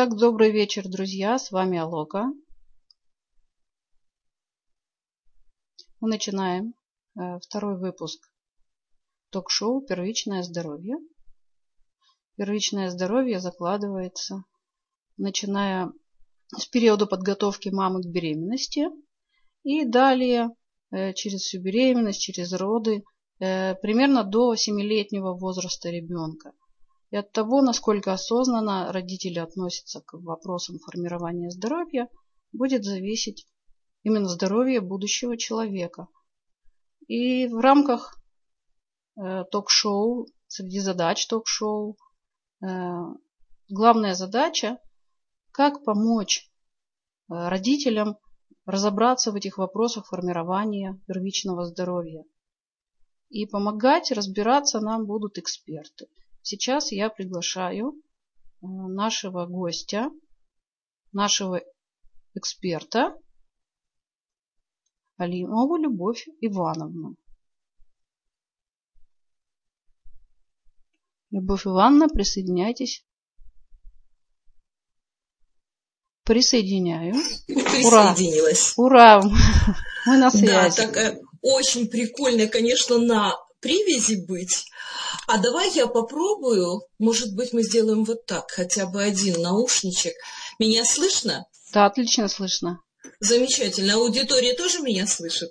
Итак, добрый вечер, друзья. С вами Алока. Мы начинаем э, второй выпуск ток-шоу «Первичное здоровье». Первичное здоровье закладывается, начиная с периода подготовки мамы к беременности и далее э, через всю беременность, через роды, э, примерно до 7-летнего возраста ребенка – и от того, насколько осознанно родители относятся к вопросам формирования здоровья, будет зависеть именно здоровье будущего человека. И в рамках э, ток-шоу, среди задач ток-шоу, э, главная задача, как помочь э, родителям разобраться в этих вопросах формирования первичного здоровья. И помогать разбираться нам будут эксперты. Сейчас я приглашаю э, нашего гостя, нашего эксперта Алимову Любовь Ивановну. Любовь Ивановна, присоединяйтесь. Присоединяю. Присоединилась. Ура! Мы на связи. Да, так очень прикольно, конечно, на привязи быть. А давай я попробую. Может быть, мы сделаем вот так, хотя бы один наушничек. Меня слышно? Да, отлично слышно. Замечательно. Аудитория тоже меня слышит?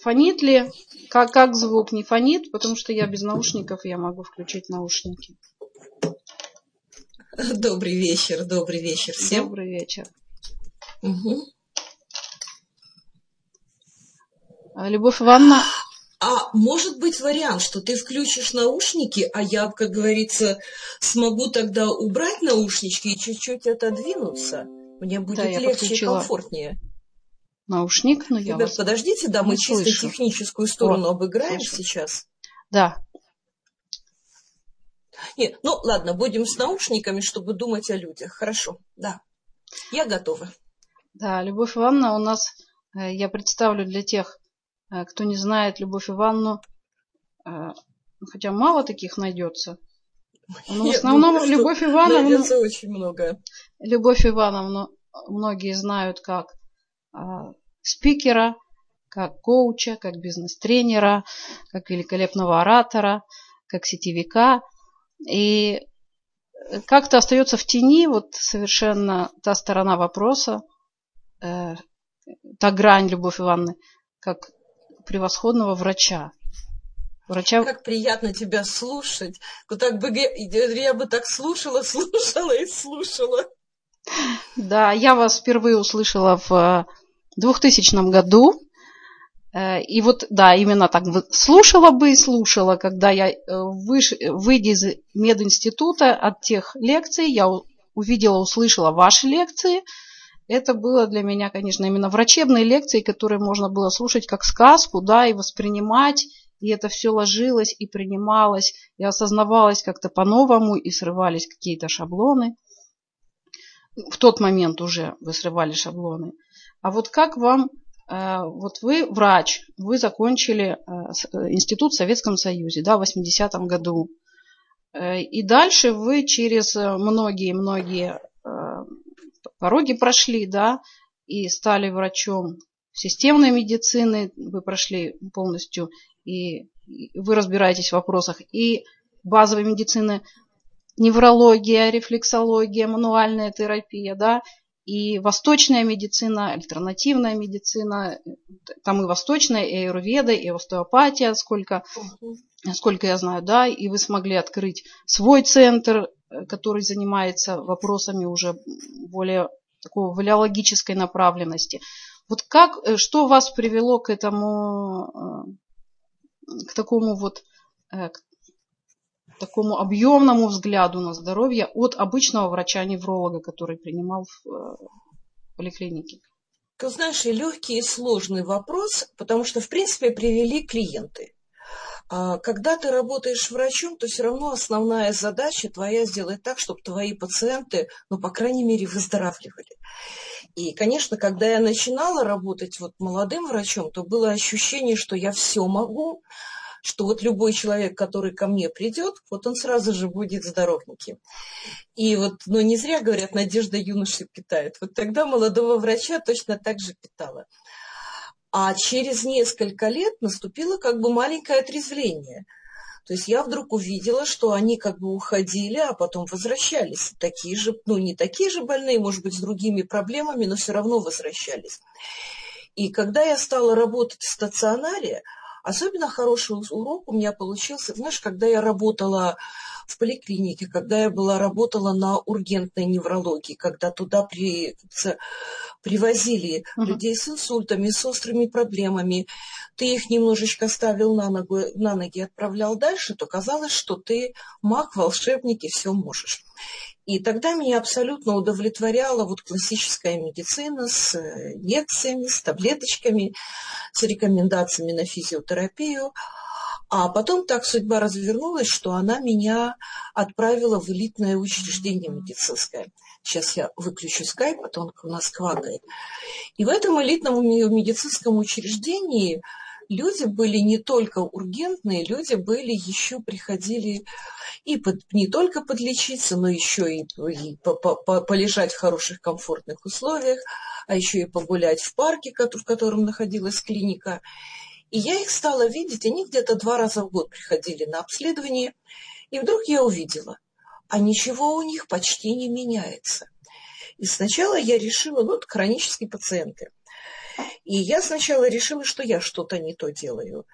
Фонит ли? Как, как звук не фонит? Потому что я без наушников, я могу включить наушники. Добрый вечер, добрый вечер всем. Добрый вечер. Угу. Любовь Ивановна, а может быть вариант, что ты включишь наушники, а я, как говорится, смогу тогда убрать наушнички и чуть-чуть отодвинуться? Мне будет да, легче и комфортнее. Наушник, но я Ребят, вас подождите, да, мы слышу. чисто техническую сторону О, обыграем слышу. сейчас. Да. Нет, ну ладно, будем с наушниками, чтобы думать о людях. Хорошо, да. Я готова. Да, Любовь Ивановна, у нас, э, я представлю для тех, кто не знает Любовь Ивановну, э, хотя мало таких найдется. Но в основном думаю, Любовь Ивановну... очень много. Любовь Ивановну многие знают как э, спикера, как коуча, как бизнес-тренера, как великолепного оратора, как сетевика. И как-то остается в тени вот совершенно та сторона вопроса, э, та грань Любовь Ивановны, как превосходного врача. Врача... Как приятно тебя слушать. Вот так бы, я бы так слушала, слушала и слушала. Да, я вас впервые услышала в 2000 году. Э, и вот, да, именно так слушала бы и слушала, когда я, э, выш... выйдя из мединститута от тех лекций, я увидела, услышала ваши лекции – это было для меня, конечно, именно врачебные лекции, которые можно было слушать как сказку, да, и воспринимать, и это все ложилось и принималось, и осознавалось как-то по-новому, и срывались какие-то шаблоны. В тот момент уже вы срывали шаблоны. А вот как вам, э, вот вы врач, вы закончили э, э, институт в Советском Союзе, да, в 80-м году. И дальше вы через многие-многие пороги прошли, да, и стали врачом системной медицины, вы прошли полностью, и вы разбираетесь в вопросах и базовой медицины, неврология, рефлексология, мануальная терапия, да, и восточная медицина, альтернативная медицина, там и восточная, и аюрведа, и остеопатия, сколько, сколько я знаю, да, и вы смогли открыть свой центр, который занимается вопросами уже более такого валиологической направленности. Вот как, э, что вас привело к этому, э, к такому вот, к такому объемному взгляду на здоровье от обычного врача-невролога, который принимал в поликлинике? Ты знаешь, легкий, и сложный вопрос, потому что, в принципе, привели клиенты. А когда ты работаешь врачом, то все равно основная задача твоя сделать так, чтобы твои пациенты, ну, по крайней мере, выздоравливали. И, конечно, когда я начинала работать вот молодым врачом, то было ощущение, что я все могу, что вот любой человек, который ко мне придет, вот он сразу же будет здоровеньким. И вот, ну не зря говорят, надежда юноши питает. Вот тогда молодого врача точно так же питала. А через несколько лет наступило как бы маленькое отрезвление – то есть я вдруг увидела, что они как бы уходили, а потом возвращались. Такие же, ну не такие же больные, может быть, с другими проблемами, но все равно возвращались. И когда я стала работать в стационаре, особенно хороший урок у меня получился, знаешь, когда я работала в поликлинике, когда я была, работала на ургентной неврологии, когда туда при, привозили uh-huh. людей с инсультами, с острыми проблемами, ты их немножечко ставил на, ногу, на ноги и отправлял дальше, то казалось, что ты маг, волшебник и все можешь. И тогда меня абсолютно удовлетворяла вот классическая медицина с лекциями, с таблеточками, с рекомендациями на физиотерапию. А потом так судьба развернулась, что она меня отправила в элитное учреждение медицинское. Сейчас я выключу скайп, а то он у нас квакает. И в этом элитном медицинском учреждении люди были не только ургентные, люди были еще приходили и под, не только подлечиться, но еще и, и по, по, полежать в хороших комфортных условиях, а еще и погулять в парке, в котором находилась клиника. И я их стала видеть, они где-то два раза в год приходили на обследование, и вдруг я увидела, а ничего у них почти не меняется. И сначала я решила, ну, это хронические пациенты. И я сначала решила, что я что-то не то делаю.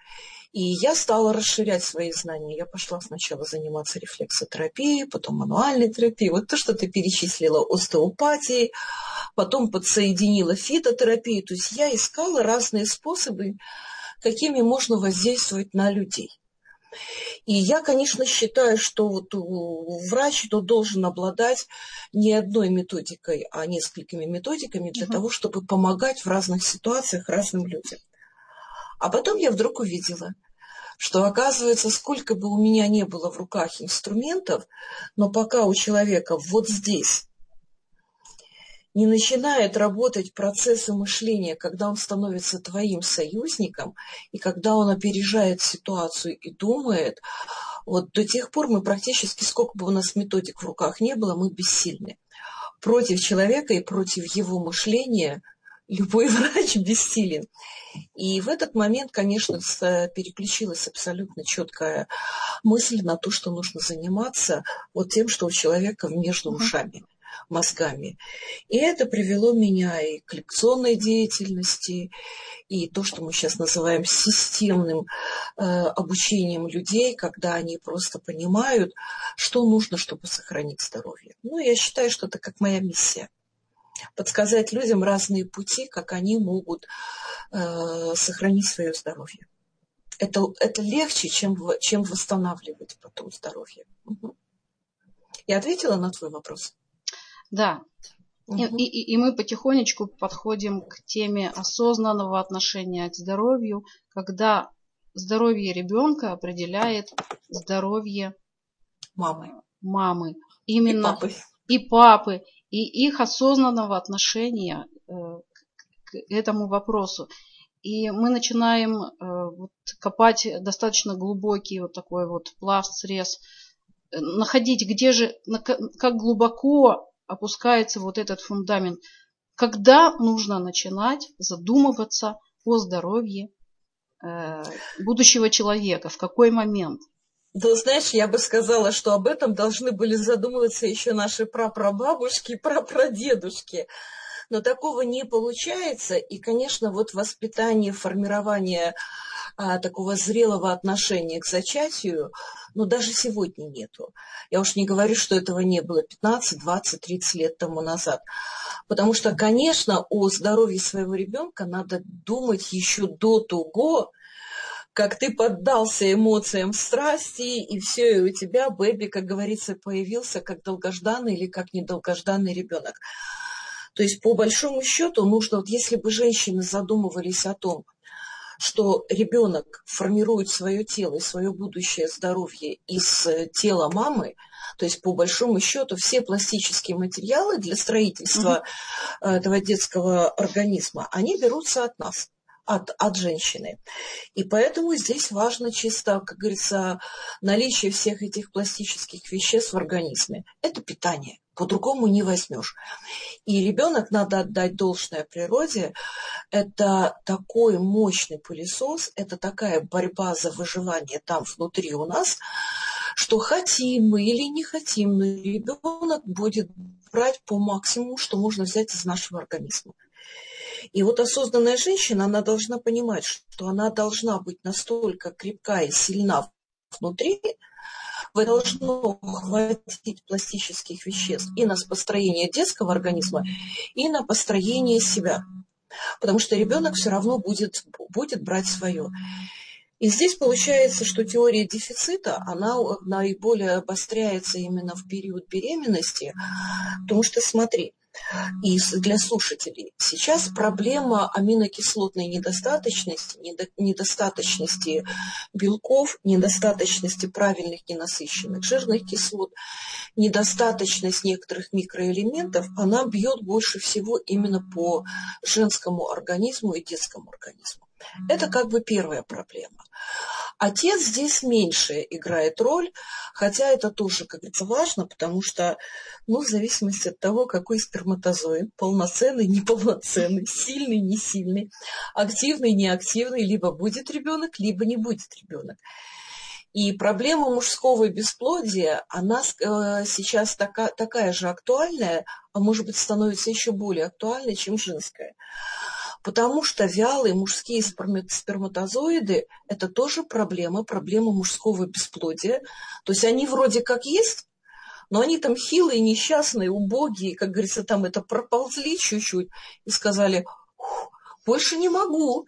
И я стала расширять свои знания. Я пошла сначала заниматься рефлексотерапией, потом мануальной терапией. Вот то, что ты перечислила, остеопатией, потом подсоединила фитотерапию. То есть я искала разные способы, какими можно воздействовать на людей. И я, конечно, считаю, что вот врач то должен обладать не одной методикой, а несколькими методиками для угу. того, чтобы помогать в разных ситуациях разным людям. А потом я вдруг увидела, что оказывается, сколько бы у меня не было в руках инструментов, но пока у человека вот здесь не начинает работать процессы мышления, когда он становится твоим союзником, и когда он опережает ситуацию и думает, вот до тех пор мы практически, сколько бы у нас методик в руках не было, мы бессильны. Против человека и против его мышления любой врач бессилен. И в этот момент, конечно, переключилась абсолютно четкая мысль на то, что нужно заниматься вот тем, что у человека между ушами мозгами. И это привело меня и к лекционной деятельности, и то, что мы сейчас называем системным э, обучением людей, когда они просто понимают, что нужно, чтобы сохранить здоровье. Ну, я считаю, что это как моя миссия подсказать людям разные пути, как они могут э, сохранить свое здоровье. Это, это легче, чем, чем восстанавливать потом здоровье. Угу. Я ответила на твой вопрос? Да. Угу. И, и, и мы потихонечку подходим к теме осознанного отношения к здоровью, когда здоровье ребенка определяет здоровье мамы. Мамы. Именно и папы. И папы, и их осознанного отношения э, к этому вопросу. И мы начинаем э, вот, копать достаточно глубокий вот такой вот пласт, срез, э, находить, где же, как глубоко опускается вот этот фундамент. Когда нужно начинать задумываться о здоровье э, будущего человека, в какой момент? Да, знаешь, я бы сказала, что об этом должны были задумываться еще наши прапрабабушки, прапрадедушки. Но такого не получается. И, конечно, вот воспитание, формирование а, такого зрелого отношения к зачатию, ну, даже сегодня нету. Я уж не говорю, что этого не было 15, 20, 30 лет тому назад. Потому что, конечно, о здоровье своего ребенка надо думать еще до того, как ты поддался эмоциям страсти, и все, и у тебя бэби, как говорится, появился как долгожданный или как недолгожданный ребенок. То есть, по большому счету, нужно, вот если бы женщины задумывались о том, что ребенок формирует свое тело и свое будущее здоровье из э, тела мамы, то есть по большому счету все пластические материалы для строительства mm-hmm. этого детского организма, они берутся от нас. от, от женщины. И поэтому здесь важно чисто, как говорится, наличие всех этих пластических веществ в организме. Это питание. По-другому не возьмешь. И ребенок, надо отдать должное природе, это такой мощный пылесос, это такая борьба за выживание там внутри у нас, что хотим мы или не хотим, но ребенок будет брать по максимуму, что можно взять из нашего организма. И вот осознанная женщина, она должна понимать, что она должна быть настолько крепка и сильна внутри, вы должно хватить пластических веществ и на построение детского организма, и на построение себя. Потому что ребенок все равно будет, будет брать свое. И здесь получается, что теория дефицита, она наиболее обостряется именно в период беременности, потому что, смотри, и для слушателей. Сейчас проблема аминокислотной недостаточности, недостаточности белков, недостаточности правильных ненасыщенных жирных кислот, недостаточность некоторых микроэлементов, она бьет больше всего именно по женскому организму и детскому организму. Это как бы первая проблема. Отец здесь меньше играет роль, хотя это тоже, как говорится, важно, потому что, ну, в зависимости от того, какой сперматозоид, полноценный, неполноценный, сильный, не сильный, активный, неактивный, либо будет ребенок, либо не будет ребенок. И проблема мужского бесплодия, она э, сейчас така, такая же актуальная, а может быть становится еще более актуальной, чем женская. Потому что вялые мужские сперматозоиды – это тоже проблема, проблема мужского бесплодия. То есть они вроде как есть, но они там хилые, несчастные, убогие, как говорится, там это проползли чуть-чуть и сказали, больше не могу,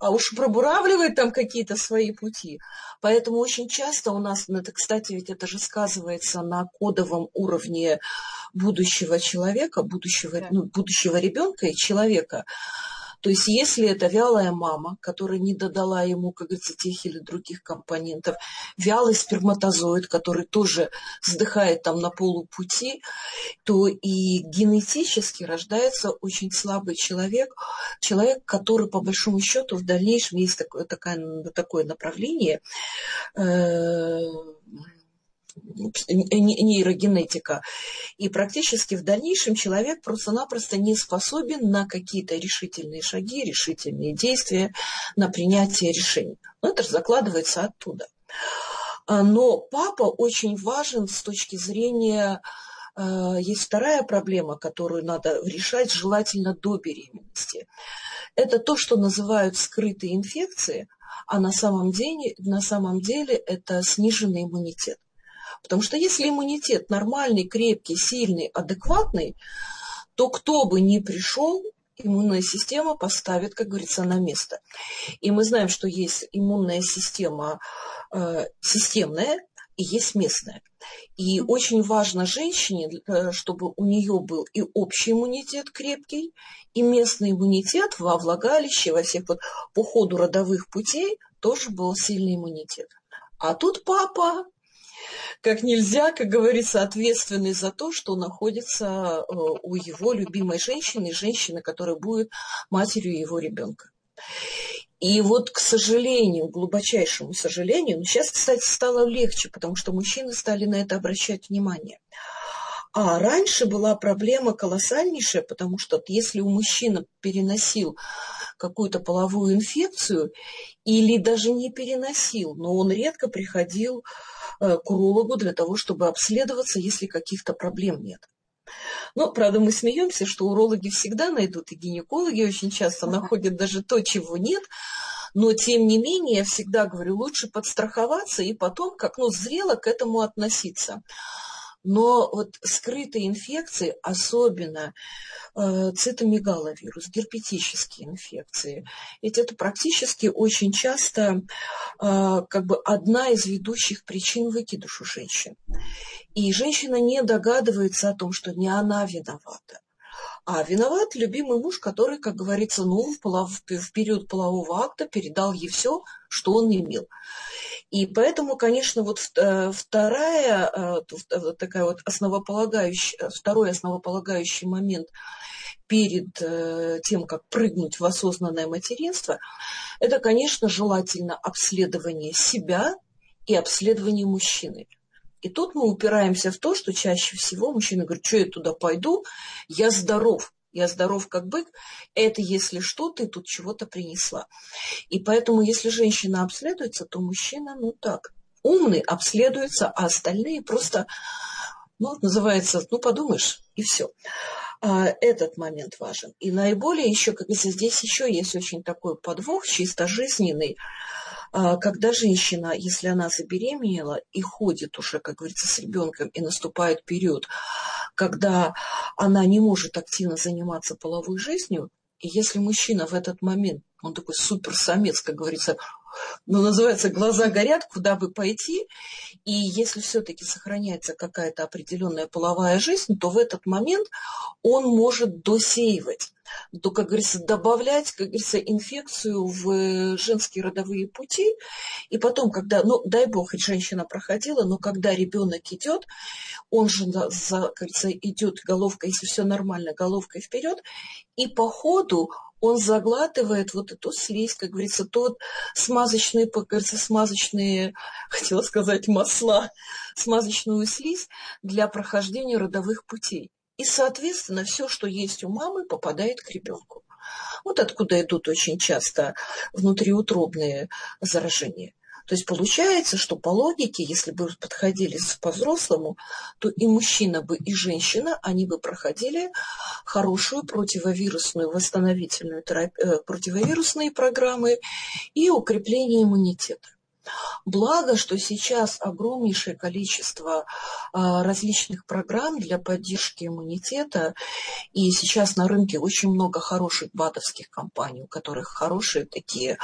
а уж пробуравливает там какие-то свои пути. Поэтому очень часто у нас, ну, это, кстати, ведь это же сказывается на кодовом уровне будущего человека, будущего, ну, будущего ребенка и человека. То есть если это вялая мама, которая не додала ему, как говорится, тех или других компонентов, вялый сперматозоид, который тоже вздыхает там на полупути, то и генетически рождается очень слабый человек, человек, который по большому счету в дальнейшем есть такое, такое, такое направление, э, нейрогенетика. И практически в дальнейшем человек просто-напросто не способен на какие-то решительные шаги, решительные действия, на принятие решений. Но это же закладывается оттуда. А, но папа очень важен с точки зрения а, есть вторая проблема, которую надо решать желательно до беременности. Это то, что называют скрытые инфекции, а на самом деле, на самом деле это сниженный иммунитет. Потому что если иммунитет нормальный, крепкий, сильный, адекватный, то кто бы ни пришел, иммунная система поставит, как говорится, на место. И мы знаем, что есть иммунная система э, системная и есть местная. И очень важно женщине, э, чтобы у нее был и общий иммунитет крепкий, и местный иммунитет во влагалище, во всех вот по ходу родовых путей тоже был сильный иммунитет. А тут папа как нельзя, как говорится, ответственный за то, что находится э, у его любимой женщины, женщины, которая будет матерью его ребенка. И вот, к сожалению, глубочайшему сожалению, ну, сейчас, кстати, стало легче, потому что мужчины стали на это обращать внимание. А раньше была проблема колоссальнейшая, потому что если у мужчины переносил какую-то половую инфекцию или даже не переносил, но он редко приходил Э, к урологу для того, чтобы обследоваться, если каких-то проблем нет. Но, правда, мы смеемся, что урологи всегда найдут, и гинекологи очень часто находят даже то, чего нет. Но, тем не менее, я всегда говорю, лучше подстраховаться и потом, как ну, зрело к этому относиться. Но вот скрытые инфекции, особенно э, цитомегаловирус, герпетические инфекции, ведь это практически очень часто э, как бы одна из ведущих причин выкидыша женщин. И женщина не догадывается о том, что не она виновата. А виноват любимый муж, который, как говорится, ну, в, полов... в период полового акта передал ей все, что он имел. И поэтому, конечно, вот э, вторая, э, такая вот основополагающая, второй основополагающий момент перед э, тем, как прыгнуть в осознанное материнство, это, конечно, желательно обследование себя и обследование мужчины. И тут мы упираемся в то, что чаще всего мужчина говорит, что я туда пойду, я здоров, я здоров как бык, это если что, ты тут чего-то принесла. И поэтому, если женщина обследуется, то мужчина, ну так, умный обследуется, а остальные просто, ну, называется, ну, подумаешь, и все. А, этот момент важен. И наиболее еще, как говорится, здесь еще есть очень такой подвох, чисто жизненный, а, когда женщина, если она забеременела и ходит уже, как говорится, с ребенком, и наступает период, когда она не может активно заниматься половой жизнью, и если мужчина в этот момент, он такой суперсамец, как говорится, ну, называется, глаза горят, куда бы пойти, и если все-таки сохраняется какая-то определенная половая жизнь, то в этот момент он может досеивать то, как говорится, добавлять, как говорится, инфекцию в женские родовые пути. И потом, когда, ну, дай бог, женщина проходила, но когда ребенок идет, он же, за, как говорится, идет головкой, если все нормально, головкой вперед, и по ходу он заглатывает вот эту слизь, как говорится, тот смазочные, как говорится, смазочные, хотела сказать, масла, смазочную слизь для прохождения родовых путей. И, соответственно, все, что есть у мамы, попадает к ребенку. Вот откуда идут очень часто внутриутробные заражения. То есть получается, что по логике, если бы подходили по-взрослому, то и мужчина бы, и женщина, они бы проходили хорошую противовирусную восстановительную терапию, э, противовирусные программы и укрепление иммунитета. Благо, что сейчас огромнейшее количество а, различных программ для поддержки иммунитета, и сейчас на рынке очень много хороших БАДовских компаний, у которых хорошие такие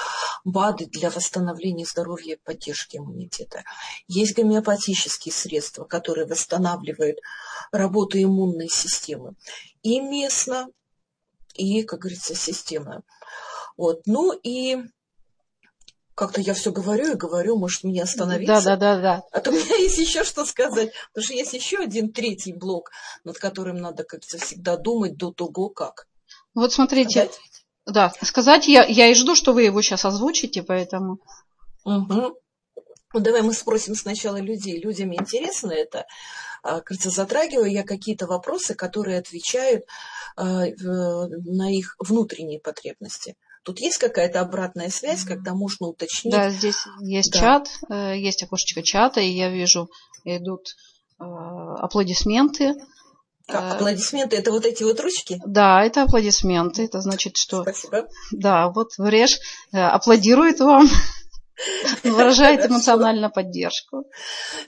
БАДы для восстановления здоровья и поддержки иммунитета. Есть гомеопатические средства, которые восстанавливают работу иммунной системы и местно, и, как говорится, системно. Вот. Ну и как-то я все говорю и говорю, может, мне остановиться? Да, да, да, да. А то у меня есть еще что сказать. Потому что есть еще один третий блок, над которым надо как-то всегда думать до того, как. Вот смотрите, Сказать? да, сказать я, я и жду, что вы его сейчас озвучите, поэтому. Угу. Ну, давай мы спросим сначала людей. Людям интересно это. А, кажется, затрагиваю я какие-то вопросы, которые отвечают а, на их внутренние потребности. Тут есть какая-то обратная связь, когда можно уточнить? Да, здесь есть да. чат, э, есть окошечко чата, и я вижу, идут э, аплодисменты. Как, э, аплодисменты это вот эти вот ручки? Да, это аплодисменты. Это значит, что... Спасибо. Да, вот Вреш аплодирует вам. Выражает эмоциональную поддержку.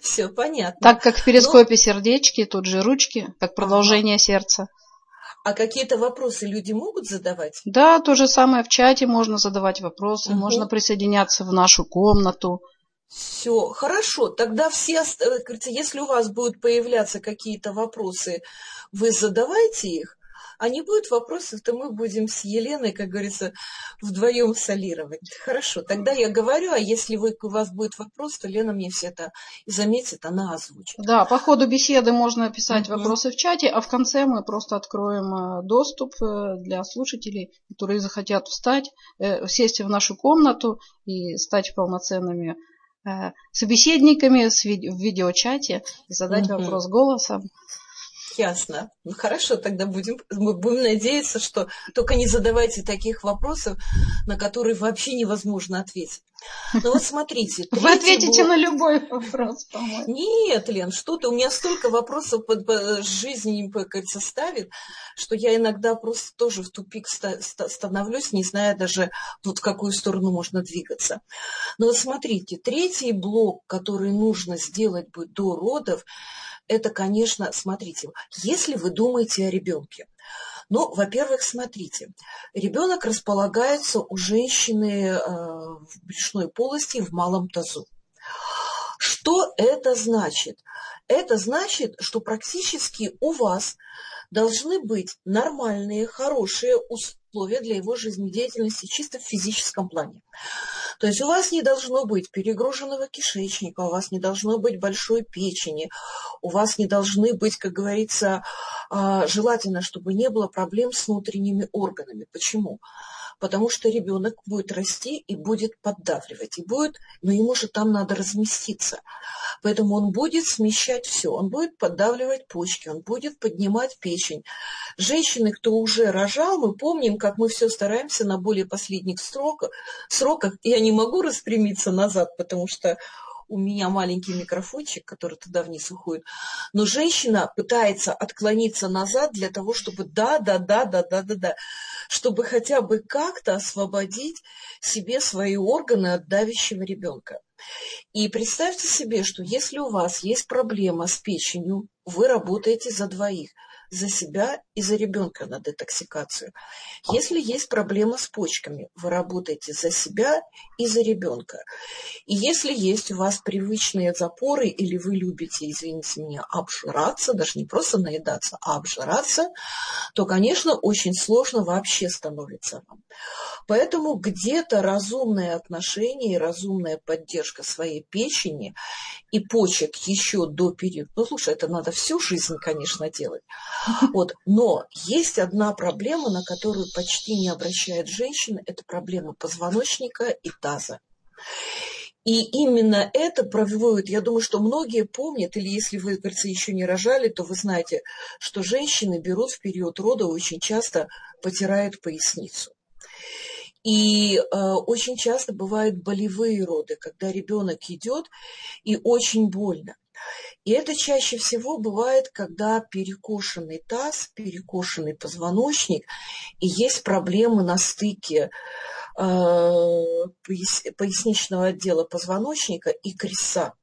Все понятно. Так как в перископе сердечки, тут же ручки, как продолжение сердца. А какие-то вопросы люди могут задавать? Да, то же самое в чате можно задавать вопросы, угу. можно присоединяться в нашу комнату. Все, хорошо. Тогда все, э, если у вас будут появляться какие-то вопросы, вы задавайте их а не будет вопросов, то мы будем с Еленой, как говорится, вдвоем солировать. Хорошо, тогда я говорю, а если вы, у вас будет вопрос, то Лена мне все это заметит, она озвучит. Да, по ходу беседы можно писать вопросы в чате, а в конце мы просто откроем э, доступ э, для слушателей, которые захотят встать, э, сесть в нашу комнату и стать полноценными собеседниками в видеочате и задать вопрос голосом. Ясно. Ну хорошо, тогда будем, мы будем надеяться, что только не задавайте таких вопросов, на которые вообще невозможно ответить. Ну вот смотрите. Вы ответите блок... на любой вопрос, по-моему. Нет, Лен, что ты, у меня столько вопросов по, по жизни, кажется, ставит, что я иногда просто тоже в тупик становлюсь, не зная даже, вот в какую сторону можно двигаться. Но вот смотрите, третий блок, который нужно сделать бы до родов, это, конечно, смотрите, если вы думаете о ребенке, ну, во-первых, смотрите, ребенок располагается у женщины э, в брюшной полости в малом тазу. Что это значит? Это значит, что практически у вас должны быть нормальные, хорошие условия для его жизнедеятельности чисто в физическом плане. То есть у вас не должно быть перегруженного кишечника, у вас не должно быть большой печени, у вас не должны быть, как говорится, а, желательно, чтобы не было проблем с внутренними органами. Почему? Потому что ребенок будет расти и будет поддавливать, и будет, но ему же там надо разместиться. Поэтому он будет смещать все, он будет поддавливать почки, он будет поднимать печень. Женщины, кто уже рожал, мы помним, как мы все стараемся на более последних сроках. сроках. Я не могу распрямиться назад, потому что у меня маленький микрофончик, который туда вниз уходит. Но женщина пытается отклониться назад для того, чтобы да, да, да, да, да, да, да, чтобы хотя бы как-то освободить себе свои органы от давящего ребенка. И представьте себе, что если у вас есть проблема с печенью, вы работаете за двоих – за себя и за ребенка на детоксикацию. Если есть проблема с почками, вы работаете за себя и за ребенка. И если есть у вас привычные запоры или вы любите, извините меня, обжираться, даже не просто наедаться, а обжираться, то, конечно, очень сложно вообще становится вам. Поэтому где-то разумное отношение и разумная поддержка своей печени и почек еще до периода. Ну, слушай, это надо всю жизнь, конечно, делать. Вот. Но есть одна проблема, на которую почти не обращает женщина, это проблема позвоночника и таза. И именно это проводит, я думаю, что многие помнят, или если вы, говорится, еще не рожали, то вы знаете, что женщины берут в период рода очень часто потирают поясницу. И э, очень часто бывают болевые роды, когда ребенок идет и очень больно. И это чаще всего бывает, когда перекошенный таз, перекошенный позвоночник, и есть проблемы на стыке э, поясничного отдела позвоночника и креста.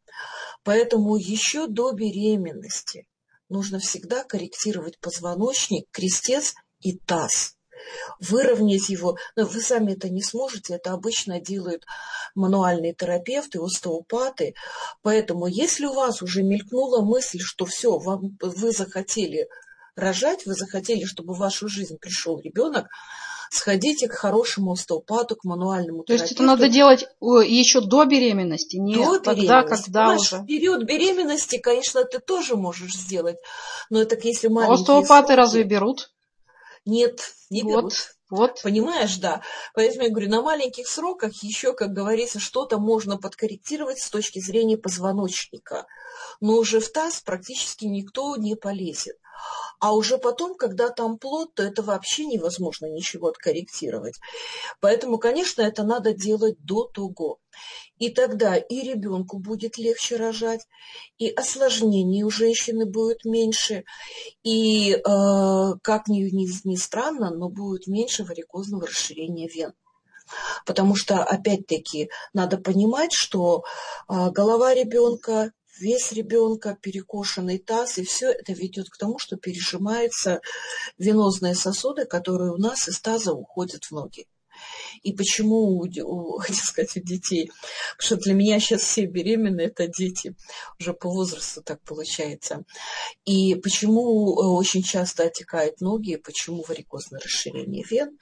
Поэтому еще до беременности нужно всегда корректировать позвоночник, крестец и таз – выровнять его. Но вы сами это не сможете, это обычно делают мануальные терапевты, остеопаты. Поэтому если у вас уже мелькнула мысль, что все, вам, вы захотели рожать, вы захотели, чтобы в вашу жизнь пришел ребенок, сходите к хорошему остеопату, к мануальному То есть это надо делать еще до беременности, не до тогда, беременности. когда Понимаешь, уже... В период беременности, конечно, ты тоже можешь сделать, но это если маленькие Остеопаты сроки... разве берут? Нет, не вот, берут. Вот. Понимаешь, да. Поэтому я говорю, на маленьких сроках еще, как говорится, что-то можно подкорректировать с точки зрения позвоночника. Но уже в таз практически никто не полезет. А уже потом, когда там плод, то это вообще невозможно ничего откорректировать. Поэтому, конечно, это надо делать до того. И тогда и ребенку будет легче рожать, и осложнений у женщины будет меньше, и, э, как ни, ни, ни странно, но будет меньше варикозного расширения вен. Потому что, опять-таки, надо понимать, что э, голова ребенка, вес ребенка, перекошенный таз, и все это ведет к тому, что пережимаются венозные сосуды, которые у нас из таза уходят в ноги. И почему, у, хочу сказать, у детей? Потому что для меня сейчас все беременные – это дети. Уже по возрасту так получается. И почему э, очень часто отекают ноги, почему варикозное расширение вен?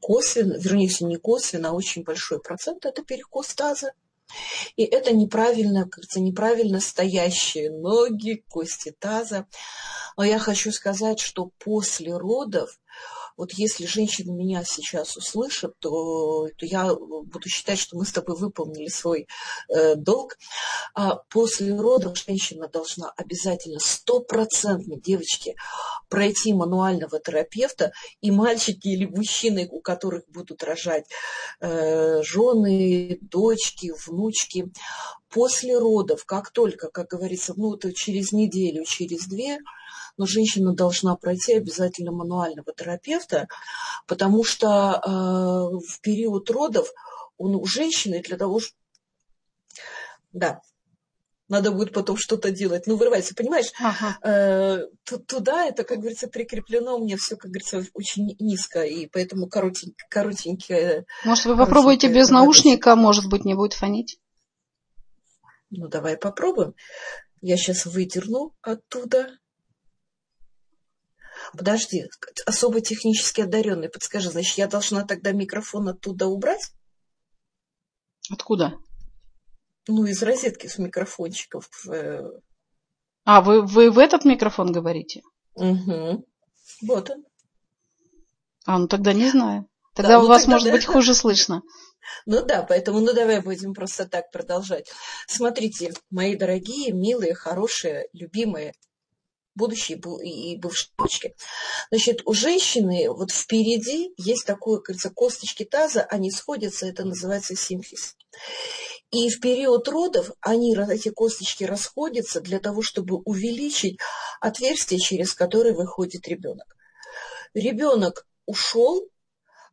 Косвенно, вернее, если не косвенно, а очень большой процент – это перекос таза. И это неправильно, говорится, неправильно стоящие ноги, кости таза. Но я хочу сказать, что после родов вот если женщины меня сейчас услышат, то, то я буду считать, что мы с тобой выполнили свой э, долг. А после родов женщина должна обязательно стопроцентно, девочки, пройти мануального терапевта, и мальчики или мужчины, у которых будут рожать э, жены, дочки, внучки, после родов, как только, как говорится, ну, это через неделю, через две, но женщина должна пройти обязательно мануального терапевта, потому что э, в период родов он у женщины для того, чтобы... Да, надо будет потом что-то делать. Ну, вырывайся, понимаешь? Ага. Э, туда это, как говорится, прикреплено мне все, как говорится, очень низко, и поэтому коротенькое. коротенькое может, вы попробуете без наушника, может быть, не будет фонить? Ну, давай попробуем. Я сейчас выдерну оттуда. Подожди, особо технически одаренный, подскажи, значит, я должна тогда микрофон оттуда убрать? Откуда? Ну, из розетки с микрофончиков. А, вы, вы в этот микрофон говорите? Угу. Вот он. А, ну тогда не знаю. Тогда да, ну, у вас тогда, может да. быть хуже слышно. Ну да, поэтому ну давай будем просто так продолжать. Смотрите, мои дорогие, милые, хорошие, любимые будущие и бывшие дочки. Значит, у женщины вот впереди есть такое, кажется, косточки таза, они сходятся, это называется симфиз. И в период родов они, эти косточки расходятся для того, чтобы увеличить отверстие, через которое выходит ребенок. Ребенок ушел,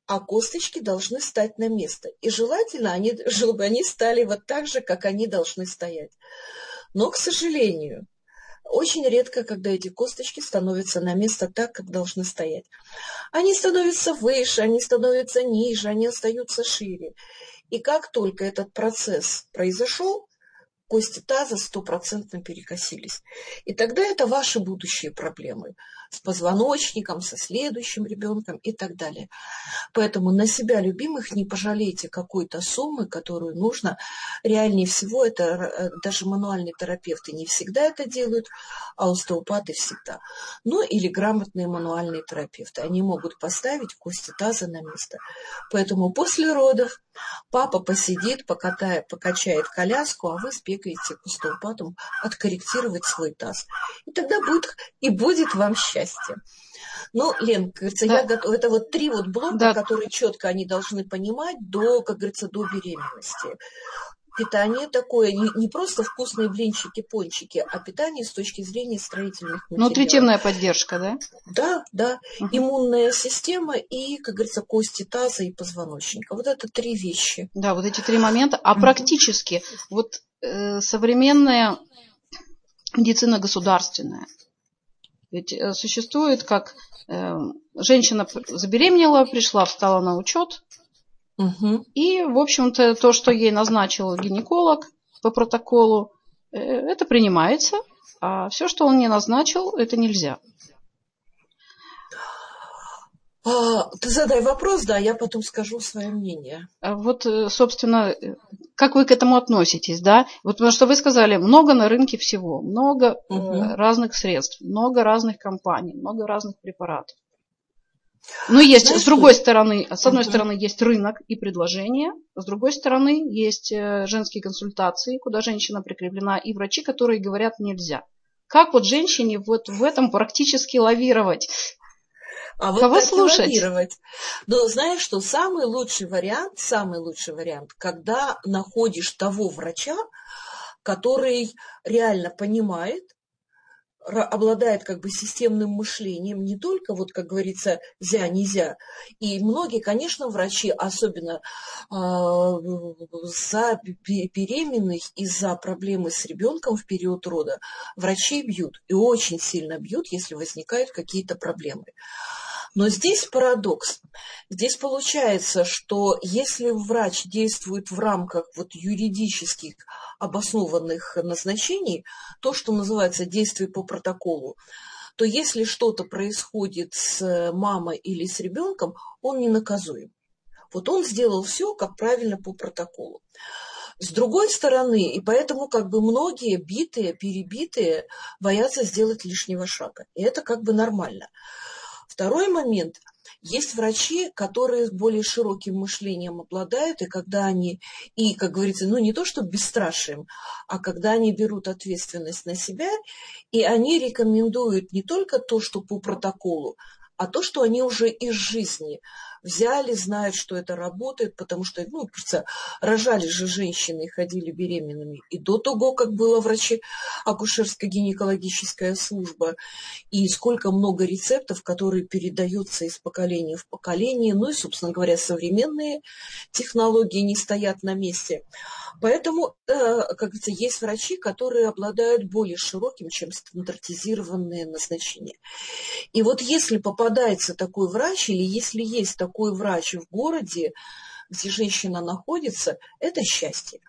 а косточки должны стать на место. И желательно, они, чтобы они стали вот так же, как они должны стоять. Но, к сожалению, очень редко, когда эти косточки становятся на место так, как должны стоять. Они становятся выше, они становятся ниже, они остаются шире. И как только этот процесс произошел, кости таза стопроцентно перекосились. И тогда это ваши будущие проблемы с позвоночником, со следующим ребенком и так далее. Поэтому на себя любимых не пожалейте какой-то суммы, которую нужно. Реальнее всего это э, даже мануальные терапевты не всегда это делают, а остеопаты всегда. Ну или грамотные мануальные терапевты. Они могут поставить кости таза на место. Поэтому после родов папа посидит, покатает, покачает коляску, а вы сбегаете к остеопатам откорректировать свой таз. И тогда будет, и будет вам счастье. Ну, Лен, как говорится, да. я готова. Это вот три вот блока, да. которые четко они должны понимать до, как говорится, до беременности. Питание такое, не, не просто вкусные блинчики, пончики, а питание с точки зрения строительных материалов. Нутритивная поддержка, да? Да, да. Угу. Иммунная система и, как говорится, кости таза и позвоночника. Вот это три вещи. Да, вот эти три момента. А угу. практически, вот э, современная медицина государственная, ведь э, существует, как э, женщина забеременела, пришла, встала на учет, угу. и, в общем-то, то, что ей назначил гинеколог по протоколу, э, это принимается, а все, что он не назначил, это нельзя. А, ты задай вопрос, да, я потом скажу свое мнение. А вот, э, собственно, э, как вы к этому относитесь, да? Вот потому что вы сказали, много на рынке всего, много угу. разных средств, много разных компаний, много разных препаратов. Но есть, Знаешь, с другой что? стороны, с одной угу. стороны, есть рынок и предложение, с другой стороны, есть женские консультации, куда женщина прикреплена, и врачи, которые говорят нельзя. Как вот женщине вот в этом практически лавировать? А вот Кого слушать? Лавировать. Но знаешь что, самый лучший вариант, самый лучший вариант, когда находишь того врача, который реально понимает, обладает как бы системным мышлением, не только, вот как говорится, зя, нельзя. И многие, конечно, врачи, особенно э, за беременных и за проблемы с ребенком в период рода, врачи бьют. И очень сильно бьют, если возникают какие-то проблемы. Но здесь парадокс. Здесь получается, что если врач действует в рамках вот юридических обоснованных назначений, то, что называется действие по протоколу, то если что-то происходит с мамой или с ребенком, он не наказуем. Вот он сделал все, как правильно по протоколу. С другой стороны, и поэтому как бы многие битые, перебитые боятся сделать лишнего шага. И это как бы нормально. Второй момент. Есть врачи, которые более широким мышлением обладают, и когда они, и, как говорится, ну не то что бесстрашием, а когда они берут ответственность на себя, и они рекомендуют не только то, что по протоколу, а то, что они уже из жизни взяли, знают, что это работает, потому что, ну, кажется, рожали же женщины и ходили беременными и до того, как была врачи акушерско-гинекологическая служба, и сколько много рецептов, которые передаются из поколения в поколение, ну и, собственно говоря, современные технологии не стоят на месте. Поэтому, э, как говорится, есть врачи, которые обладают более широким, чем стандартизированные назначения. И вот если попадается такой врач, или если есть такой такой врач в городе, где женщина находится, это счастье.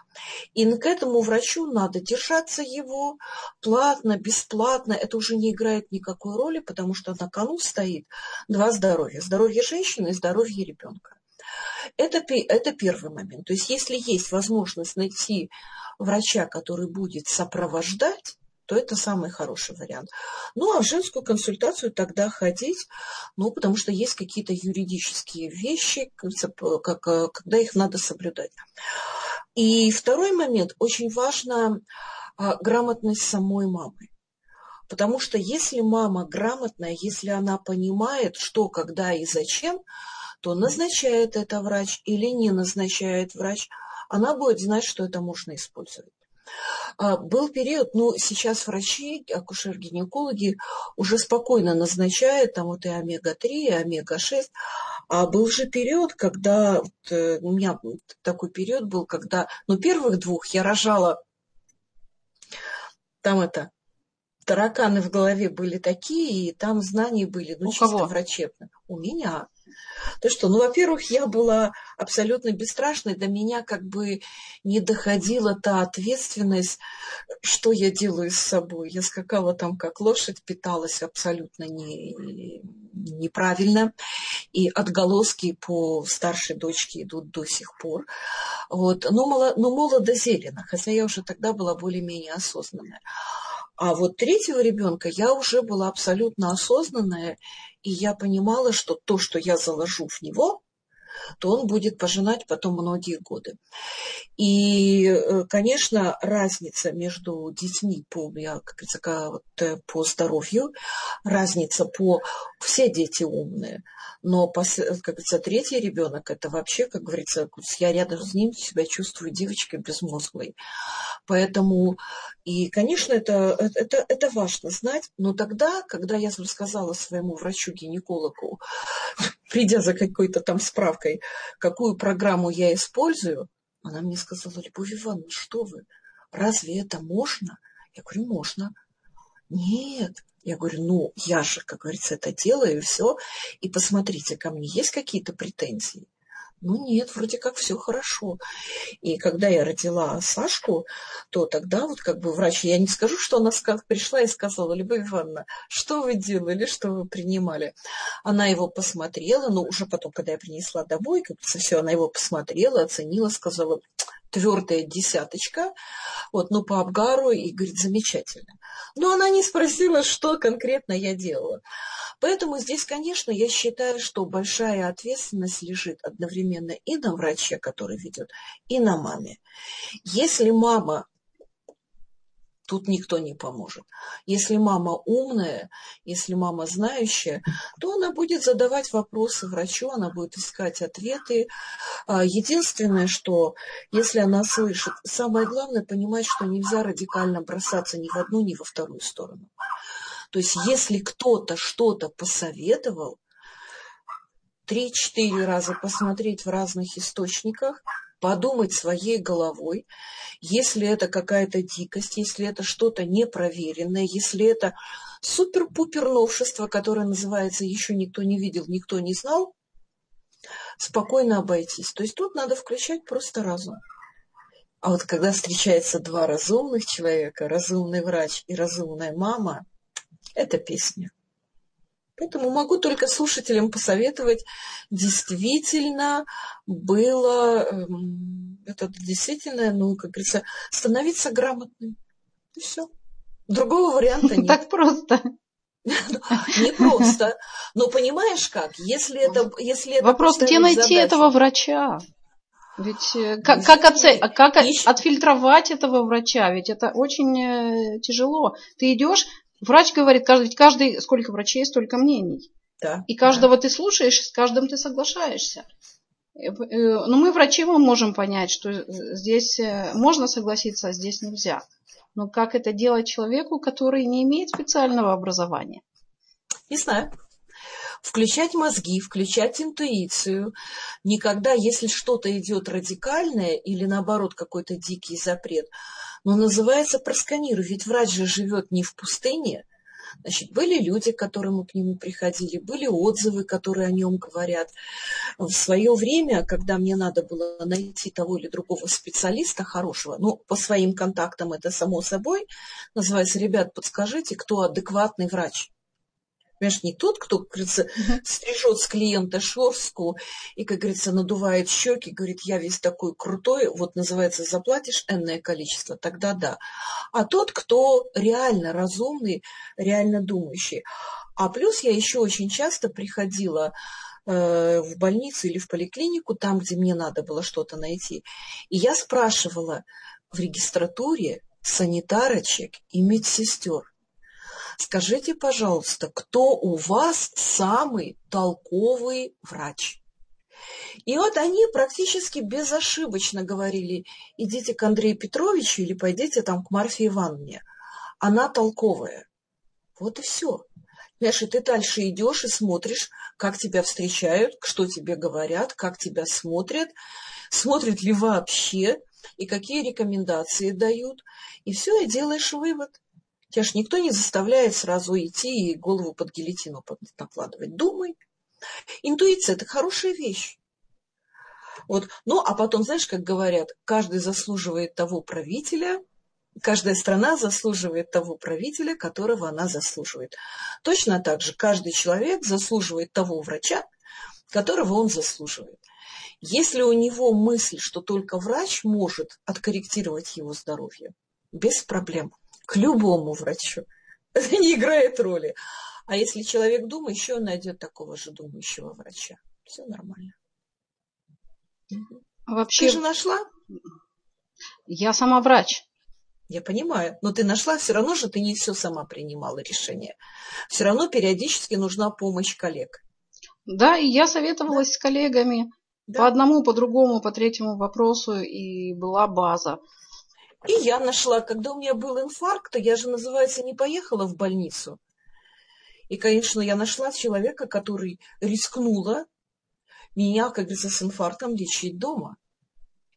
И к этому врачу надо держаться его платно, бесплатно. Это уже не играет никакой роли, потому что на кону стоит два здоровья. Здоровье женщины и здоровье ребенка. Это, это первый момент. То есть если есть возможность найти врача, который будет сопровождать, то это самый хороший вариант. Ну, а в женскую консультацию тогда ходить, ну, потому что есть какие-то юридические вещи, как, когда их надо соблюдать. И второй момент, очень важна а, грамотность самой мамы. Потому что если мама грамотная, если она понимает, что, когда и зачем, то назначает это врач или не назначает врач, она будет знать, что это можно использовать. А, был период, ну, сейчас врачи, акушер-гинекологи уже спокойно назначают там вот и омега-3, и омега-6, а был же период, когда, вот, э, у меня такой период был, когда, ну, первых двух я рожала, там это, тараканы в голове были такие, и там знания были, ну, у чисто кого? врачебные. У меня. То что, ну, во-первых, я была абсолютно бесстрашной, до меня как бы не доходила та ответственность, что я делаю с собой. Я скакала там как лошадь, питалась абсолютно не, неправильно, и отголоски по старшей дочке идут до сих пор. Вот. Но, молодо, но молодо зелено, хотя я уже тогда была более-менее осознанная. А вот третьего ребенка я уже была абсолютно осознанная, и я понимала, что то, что я заложу в него, то он будет пожинать потом многие годы. И, э, конечно, разница между детьми по, я, как говорится, э, по здоровью, разница по... Все дети умные, но, как говорится, третий ребенок, это вообще, как говорится, я рядом с ним себя чувствую девочкой безмозглой. Поэтому, и, конечно, это, это, это важно знать, но тогда, когда я рассказала своему врачу-гинекологу, придя за какой-то там справкой, какую программу я использую, она мне сказала, Любовь Ивановна, что вы, разве это можно? Я говорю, можно. Нет. Я говорю, ну, я же, как говорится, это делаю, и все. И посмотрите, ко мне есть какие-то претензии? Ну нет, вроде как все хорошо. И когда я родила Сашку, то тогда вот как бы врач, я не скажу, что она пришла и сказала, Любовь Ивановна, что вы делали, что вы принимали? Она его посмотрела, но уже потом, когда я принесла домой, как все, она его посмотрела, оценила, сказала, твердая десяточка, вот, ну, по Абгару, и говорит, замечательно. Но она не спросила, что конкретно я делала. Поэтому здесь, конечно, я считаю, что большая ответственность лежит одновременно и на враче, который ведет, и на маме. Если мама тут никто не поможет. Если мама умная, если мама знающая, то она будет задавать вопросы врачу, она будет искать ответы. А, единственное, что если она слышит, самое главное понимать, что нельзя радикально бросаться ни в одну, ни во вторую сторону. То есть если кто-то что-то посоветовал, три-четыре раза посмотреть в разных источниках, подумать своей головой, если это какая-то дикость, если это что-то непроверенное, если это супер-пупер новшество, которое называется «еще никто не видел, никто не знал», спокойно обойтись. То есть тут надо включать просто разум. А вот когда встречаются два разумных человека, разумный врач и разумная мама, это песня. Поэтому могу только слушателям посоветовать, действительно было, эм, это действительно, ну, как говорится, становиться грамотным. И все. Другого варианта нет. Так просто. Не просто. Но понимаешь как, если это... Если это Вопрос, где найти задачу, этого врача? Ведь э, как, как, оце... как отфильтровать этого врача? Ведь это очень э, тяжело. Ты идешь, Врач говорит, каждый, ведь каждый, сколько врачей, столько мнений. Да, и каждого да. ты слушаешь, с каждым ты соглашаешься. Э, э, но мы, врачи, мы можем понять, что здесь э, можно согласиться, а здесь нельзя. Но как это делать человеку, который не имеет специального образования? Не знаю. Включать мозги, включать интуицию. Никогда, если что-то идет радикальное или наоборот какой-то дикий запрет, но называется просканируй. Ведь врач же живет не в пустыне. Значит, были люди, к которым к нему приходили, были отзывы, которые о нем говорят. В свое время, когда мне надо было найти того или другого специалиста хорошего, ну, по своим контактам это само собой, называется, ребят, подскажите, кто адекватный врач. Понимаешь, не тот, кто, как говорится, стрижет с клиента шорстку и, как говорится, надувает щеки, говорит, я весь такой крутой, вот называется, заплатишь энное количество, тогда да. А тот, кто реально разумный, реально думающий. А плюс я еще очень часто приходила э, в больницу или в поликлинику, там, где мне надо было что-то найти. И я спрашивала в регистратуре санитарочек и медсестер, Скажите, пожалуйста, кто у вас самый толковый врач? И вот они практически безошибочно говорили, идите к Андрею Петровичу или пойдите там к Марфе Ивановне. Она толковая. Вот и все. Понимаешь, и ты дальше идешь и смотришь, как тебя встречают, что тебе говорят, как тебя смотрят, смотрят ли вообще, и какие рекомендации дают. И все, и делаешь вывод. Тебя ж никто не заставляет сразу идти и голову под гильотину накладывать. Думай. Интуиция – это хорошая вещь. Вот. Ну, а потом, знаешь, как говорят, каждый заслуживает того правителя, каждая страна заслуживает того правителя, которого она заслуживает. Точно так же каждый человек заслуживает того врача, которого он заслуживает. Если у него мысль, что только врач может откорректировать его здоровье, без проблем к любому врачу. Это не играет роли. А если человек думающий, он найдет такого же думающего врача. Все нормально. Вообще... Ты же нашла? Я сама врач. Я понимаю, но ты нашла, все равно же ты не все сама принимала решение. Все равно периодически нужна помощь коллег. Да, и я советовалась да. с коллегами да. по одному, по другому, по третьему вопросу, и была база. И я нашла, когда у меня был инфаркт, я же, называется, не поехала в больницу. И, конечно, я нашла человека, который рискнула меня, как говорится, с инфарктом лечить дома.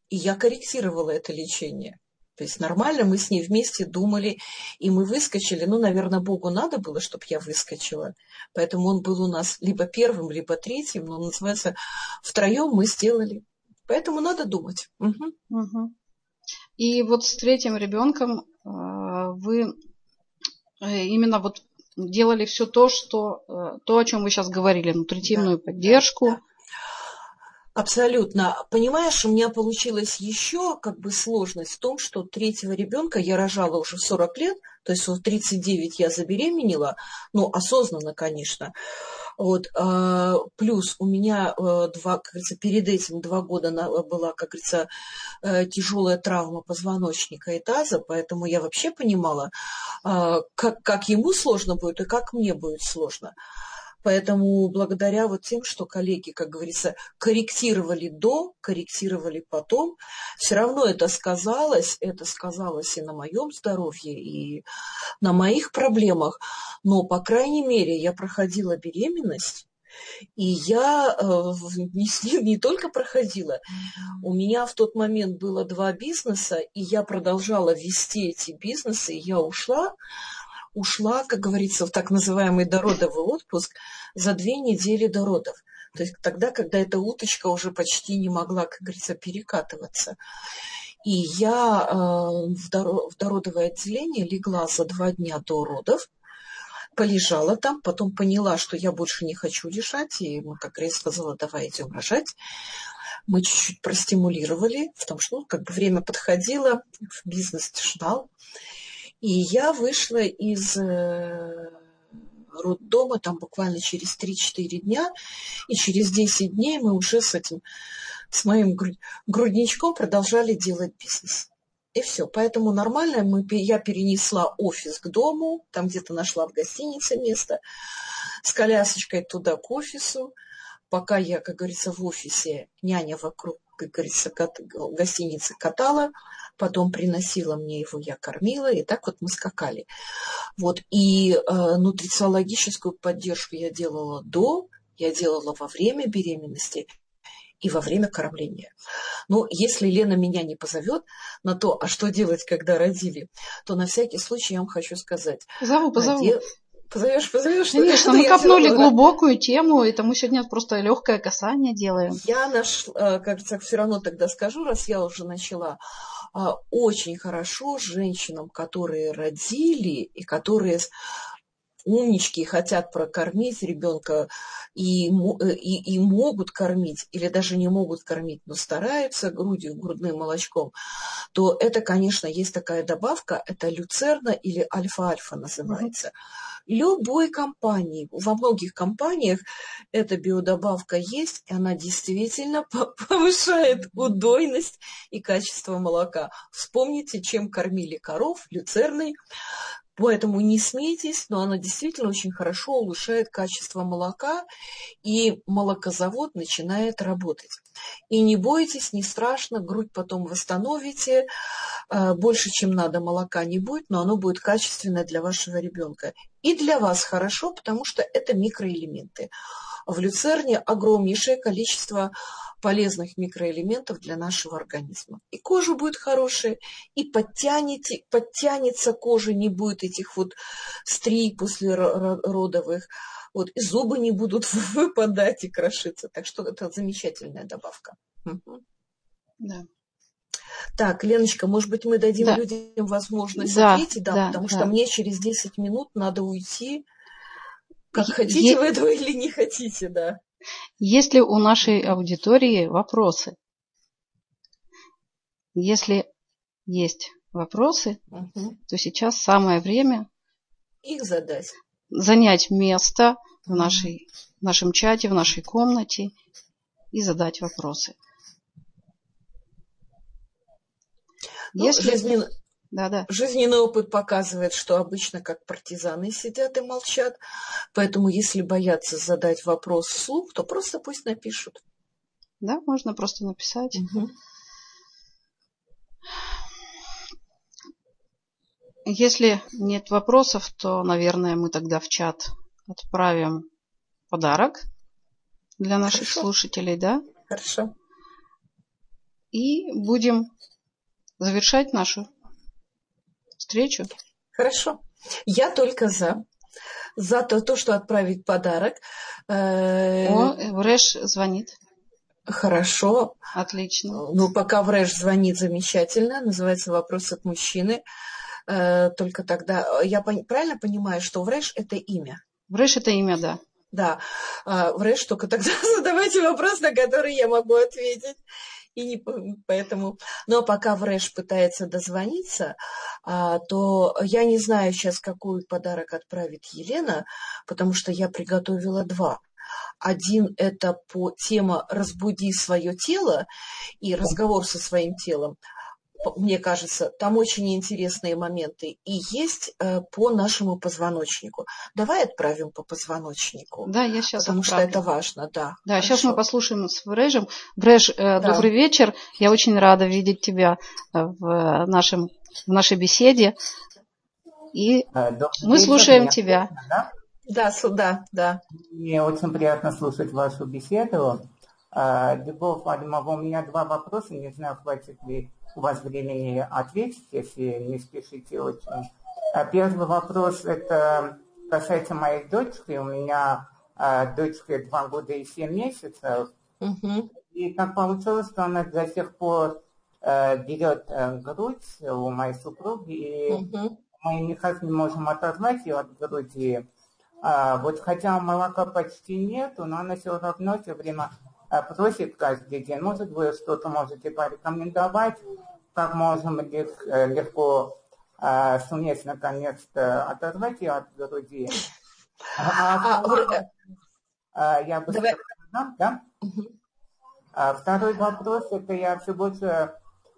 И я корректировала это лечение. То есть нормально мы с ней вместе думали, и мы выскочили. Ну, наверное, Богу надо было, чтобы я выскочила. Поэтому он был у нас либо первым, либо третьим, но, называется, втроем мы сделали. Поэтому надо думать. Угу. Угу. И вот с третьим ребенком э, вы э, именно вот делали все то, что э, то, о чем вы сейчас говорили, нутритивную да, поддержку. Да, да. Абсолютно. Понимаешь, у меня получилась еще как бы сложность в том, что третьего ребенка я рожала уже в 40 лет, то есть в 39 я забеременела, ну, осознанно, конечно. Вот, а, плюс у меня э, два, как говорится, перед этим два года была, как говорится, э, тяжелая травма позвоночника и таза, поэтому я вообще понимала, как, как ему сложно будет и как мне будет сложно. Поэтому благодаря вот тем, что коллеги, как говорится, корректировали до, корректировали потом, все равно это сказалось, это сказалось и на моем здоровье, и на моих проблемах. Но, по крайней мере, я проходила беременность, и я э, не, не только проходила, у меня в тот момент было два бизнеса, и я продолжала вести эти бизнесы, и я ушла ушла, как говорится, в так называемый дородовый отпуск за две недели до родов. То есть тогда, когда эта уточка уже почти не могла, как говорится, перекатываться. И я э, в, доро- в дородовое отделение легла за два дня до родов, полежала там, потом поняла, что я больше не хочу лежать, и, ну, как Грейс сказала, давай идем рожать. Мы чуть-чуть простимулировали, в том, что ну, как бы время подходило, бизнес ждал. И я вышла из э, роддома там буквально через 3-4 дня, и через 10 дней мы уже с этим, с моим грудничком продолжали делать бизнес. И все. Поэтому нормально мы, я перенесла офис к дому, там где-то нашла в гостинице место, с колясочкой туда к офису. Пока я, как говорится, в офисе, няня вокруг, как говорится, кат, гостиницы катала, потом приносила мне его, я кормила, и так вот мы скакали. Вот, и э, нутрициологическую поддержку я делала до, я делала во время беременности и во время кормления. Но если Лена меня не позовет на то, а что делать, когда родили, то на всякий случай я вам хочу сказать. Позову, позову. Наде... Позовешь, позовешь. Конечно, мы копнули глубокую тему, это мы сегодня просто легкое касание делаем. Я нашла, кажется, все равно тогда скажу, раз я уже начала. А, очень хорошо женщинам, которые родили и которые умнички хотят прокормить ребенка и, э, и, и могут кормить, или даже не могут кормить, но стараются грудью, грудным молочком, то это, конечно, есть такая добавка, это люцерна или альфа-альфа называется. Любой компании, во многих компаниях эта биодобавка есть, и она действительно повышает удойность и качество молока. Вспомните, чем кормили коров люцерной, Поэтому не смейтесь, но она действительно очень хорошо улучшает качество молока, и молокозавод начинает работать. И не бойтесь, не страшно, грудь потом восстановите, э, больше, чем надо, молока не будет, но оно будет качественное для вашего ребенка. И для вас хорошо, потому что это микроэлементы. В люцерне огромнейшее количество полезных микроэлементов для нашего организма. И кожа будет хорошая, и подтянете, подтянется кожа, не будет этих вот стрий после родовых, вот, и зубы не будут выпадать и крошиться. Так что это замечательная добавка. Да. Так, Леночка, может быть, мы дадим да. людям возможность да, ответить, да, да потому да. что мне через 10 минут надо уйти. Как хотите е- вы этого или не хотите, да. Есть ли у нашей аудитории вопросы? Если есть вопросы, угу. то сейчас самое время их задать. Занять место в, нашей, в нашем чате, в нашей комнате и задать вопросы. Ну, Если... жизнен... Да, да. Жизненный опыт показывает, что обычно как партизаны сидят и молчат. Поэтому если боятся задать вопрос вслух, то просто пусть напишут. Да, можно просто написать. Угу. Если нет вопросов, то, наверное, мы тогда в чат отправим подарок для наших Хорошо. слушателей, да? Хорошо. И будем завершать нашу встречу. Хорошо. Я только за. За то, то что отправить подарок. Э, О, Врэш звонит. Хорошо. Отлично. Ну, пока Врэш звонит замечательно. Называется «Вопрос от мужчины». Э, только тогда... Я правильно понимаю, что Врэш – это имя? Врэш – это имя, да. Да. Врэш, только тогда задавайте вопрос, на который я могу ответить и не, поэтому... Но пока Врэш пытается дозвониться, а, то я не знаю сейчас, какой подарок отправит Елена, потому что я приготовила два. Один – это по тема «Разбуди свое тело» и разговор со своим телом мне кажется, там очень интересные моменты и есть э, по нашему позвоночнику. Давай отправим по позвоночнику. Да, я сейчас Потому отправлю. что это важно, да. Да, Хорошо. сейчас мы послушаем с Врежем. Вреж, э, да. добрый вечер. Я очень рада видеть тебя э, в, нашем, в нашей беседе. И добрый мы вечер, слушаем тебя. да? Да, да, да. Мне очень приятно слушать вашу беседу. Любовь Вадимова, у меня два вопроса, не знаю, хватит ли у вас времени ответить, если не спешите очень. А первый вопрос, это касается моей дочки. У меня а, дочке два года и семь месяцев. Угу. И как получилось, что она до сих пор а, берет а, грудь у моей супруги, и угу. мы никак не можем оторвать ее от груди. А, вот хотя молока почти нету, но она все равно все время просит каждый день. Может, вы что-то можете порекомендовать, как можем э, легко э, суметь наконец-то оторвать ее от груди. А, а, а, я бы сказала, да? А, второй вопрос, это я все больше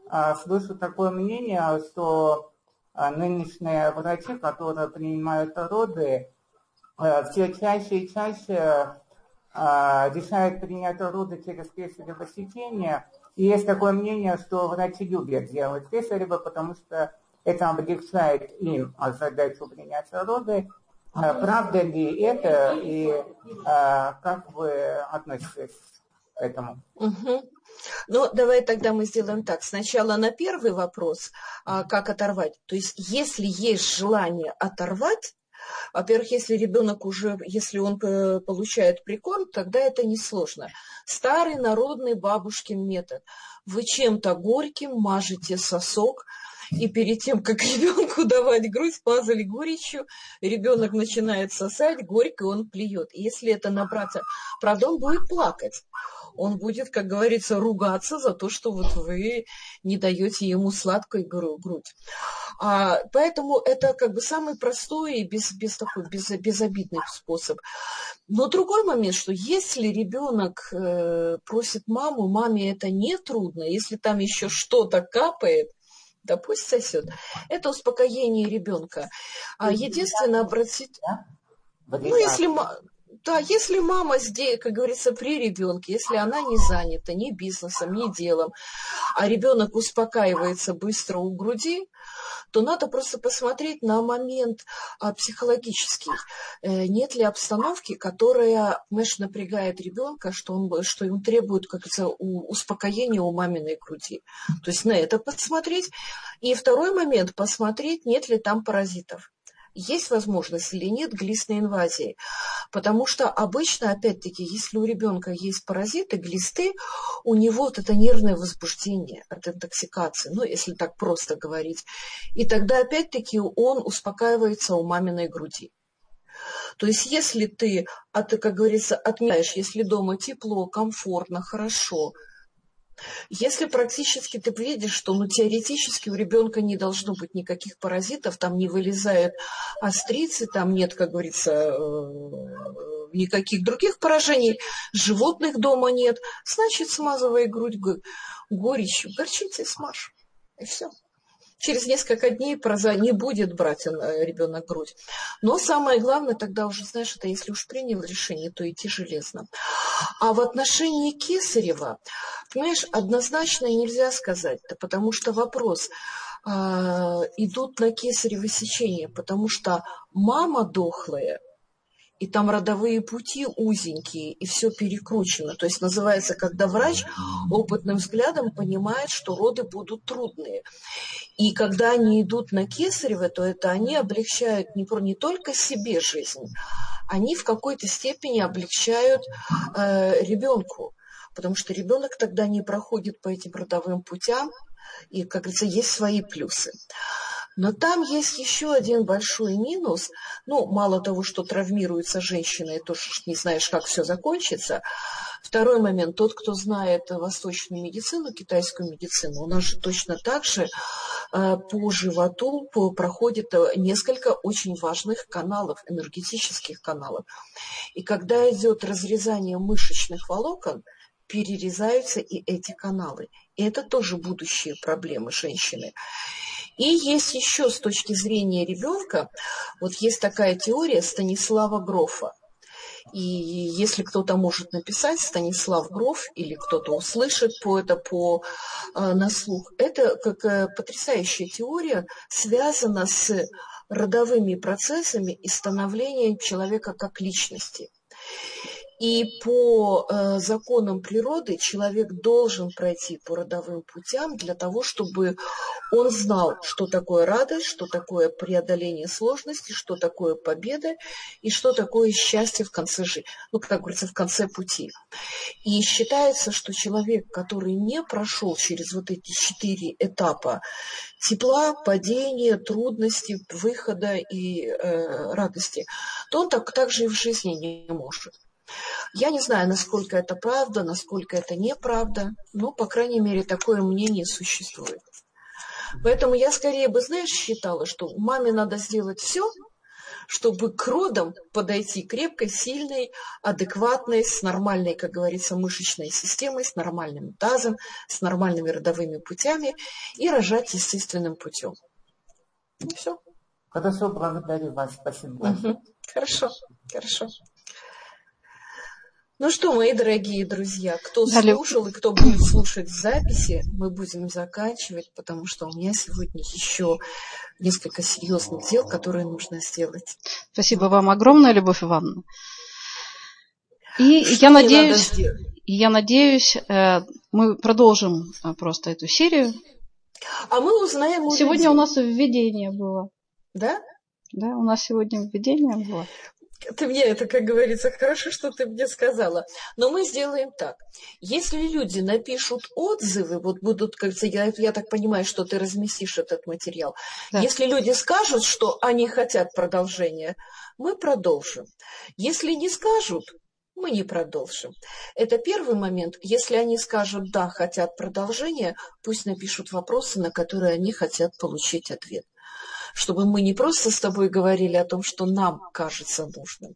а, слышу такое мнение, что а, нынешние врачи, которые принимают роды, а, все чаще и чаще а, решают принять роды через кесарево сечение. И есть такое мнение, что врачи любят делать кесарево, потому что это облегчает им задачу принятия роды. А, правда ли это и а, как вы относитесь к этому? Угу. Ну, давай тогда мы сделаем так. Сначала на первый вопрос, как оторвать. То есть, если есть желание оторвать, Во-первых, если ребенок уже, если он э, получает прикорм, тогда это несложно. Старый народный бабушкин метод. Вы чем-то горьким мажете сосок, и перед тем, как ребенку давать грудь, мазали горечью, ребенок начинает сосать, горько он плюет. Если это набраться, правда, он будет плакать он будет, как говорится, ругаться за то, что вот вы не даете ему сладкую грудь. А, поэтому это как бы самый простой и без, без такой без, безобидный способ. Но другой момент, что если ребенок э, просит маму, маме это не трудно, если там еще что-то капает, да пусть сосет. Это успокоение ребенка. А единственное обратить... Ну, если да, если мама здесь, как говорится, при ребенке, если она не занята ни бизнесом, ни делом, а ребенок успокаивается быстро у груди, то надо просто посмотреть на момент а, психологический. Э, нет ли обстановки, которая, знаешь, напрягает ребенка, что, он, что ему требует как то успокоения у маминой груди. То есть на это посмотреть. И второй момент, посмотреть, нет ли там паразитов есть возможность или нет глистной инвазии. Потому что обычно, опять-таки, если у ребенка есть паразиты, глисты, у него вот это нервное возбуждение от интоксикации, ну, если так просто говорить. И тогда, опять-таки, он успокаивается у маминой груди. То есть, если ты, как говорится, отменяешь, если дома тепло, комфортно, хорошо – если практически ты видишь, что ну, теоретически у ребенка не должно быть никаких паразитов, там не вылезают острицы, там нет, как говорится, э, никаких других поражений, животных дома нет, значит, смазывай грудь горечью, горчицей смажь. И все через несколько дней проза не будет брать э, ребенок грудь. Но самое главное, тогда уже, знаешь, это если уж принял решение, то идти железно. А в отношении Кесарева, понимаешь, однозначно нельзя сказать, потому что вопрос, э, идут на кесарево сечение, потому что мама дохлая, и там родовые пути узенькие, и все перекручено. То есть называется, когда врач опытным взглядом понимает, что роды будут трудные. И когда они идут на кесарево, то это они облегчают не, не только себе жизнь, они в какой-то степени облегчают э, ребенку. Потому что ребенок тогда не проходит по этим родовым путям, и, как говорится, есть свои плюсы. Но там есть еще один большой минус. Ну, мало того, что травмируется женщина, и тоже не знаешь, как все закончится. Второй момент. Тот, кто знает восточную медицину, китайскую медицину, у нас же точно так же э, по животу проходит несколько очень важных каналов, энергетических каналов. И когда идет разрезание мышечных волокон, перерезаются и эти каналы. И это тоже будущие проблемы женщины. И есть еще с точки зрения ребенка, вот есть такая теория Станислава Грофа. И если кто-то может написать Станислав Гроф или кто-то услышит по это по, э, на слух, это как потрясающая теория связана с родовыми процессами и становлением человека как личности. И по э, законам природы человек должен пройти по родовым путям для того, чтобы он знал, что такое радость, что такое преодоление сложностей, что такое победа и что такое счастье в конце жизни, ну, как говорится, в конце пути. И считается, что человек, который не прошел через вот эти четыре этапа тепла, падения, трудностей, выхода и э, радости, то он так, так же и в жизни не может. Я не знаю, насколько это правда, насколько это неправда, но, по крайней мере, такое мнение существует. Поэтому я скорее бы, знаешь, считала, что маме надо сделать все, чтобы к родам подойти крепкой, сильной, адекватной, с нормальной, как говорится, мышечной системой, с нормальным тазом, с нормальными родовыми путями и рожать естественным путем. И все. Хорошо, благодарю вас. Спасибо. Угу. Хорошо, хорошо. Ну что, мои дорогие друзья, кто Далее. слушал и кто будет слушать записи, мы будем заканчивать, потому что у меня сегодня еще несколько серьезных дел, которые нужно сделать. Спасибо вам огромное, Любовь Ивановна. И что я надеюсь, я надеюсь, э, мы продолжим э, просто эту серию. А мы узнаем Сегодня людей. у нас введение было. Да? Да, у нас сегодня введение было. Ты мне это, как говорится, хорошо, что ты мне сказала. Но мы сделаем так. Если люди напишут отзывы, вот будут, как я, я так понимаю, что ты разместишь этот материал. Да. Если люди скажут, что они хотят продолжения, мы продолжим. Если не скажут, мы не продолжим. Это первый момент. Если они скажут «да», хотят продолжения, пусть напишут вопросы, на которые они хотят получить ответ чтобы мы не просто с тобой говорили о том, что нам кажется нужным,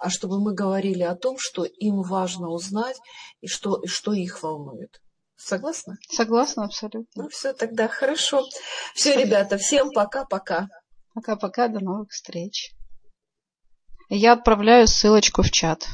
а чтобы мы говорили о том, что им важно узнать и что, и что их волнует. Согласна? Согласна, абсолютно. Ну все, тогда хорошо. Все, ребята, всем пока-пока. Пока-пока, до новых встреч. Я отправляю ссылочку в чат.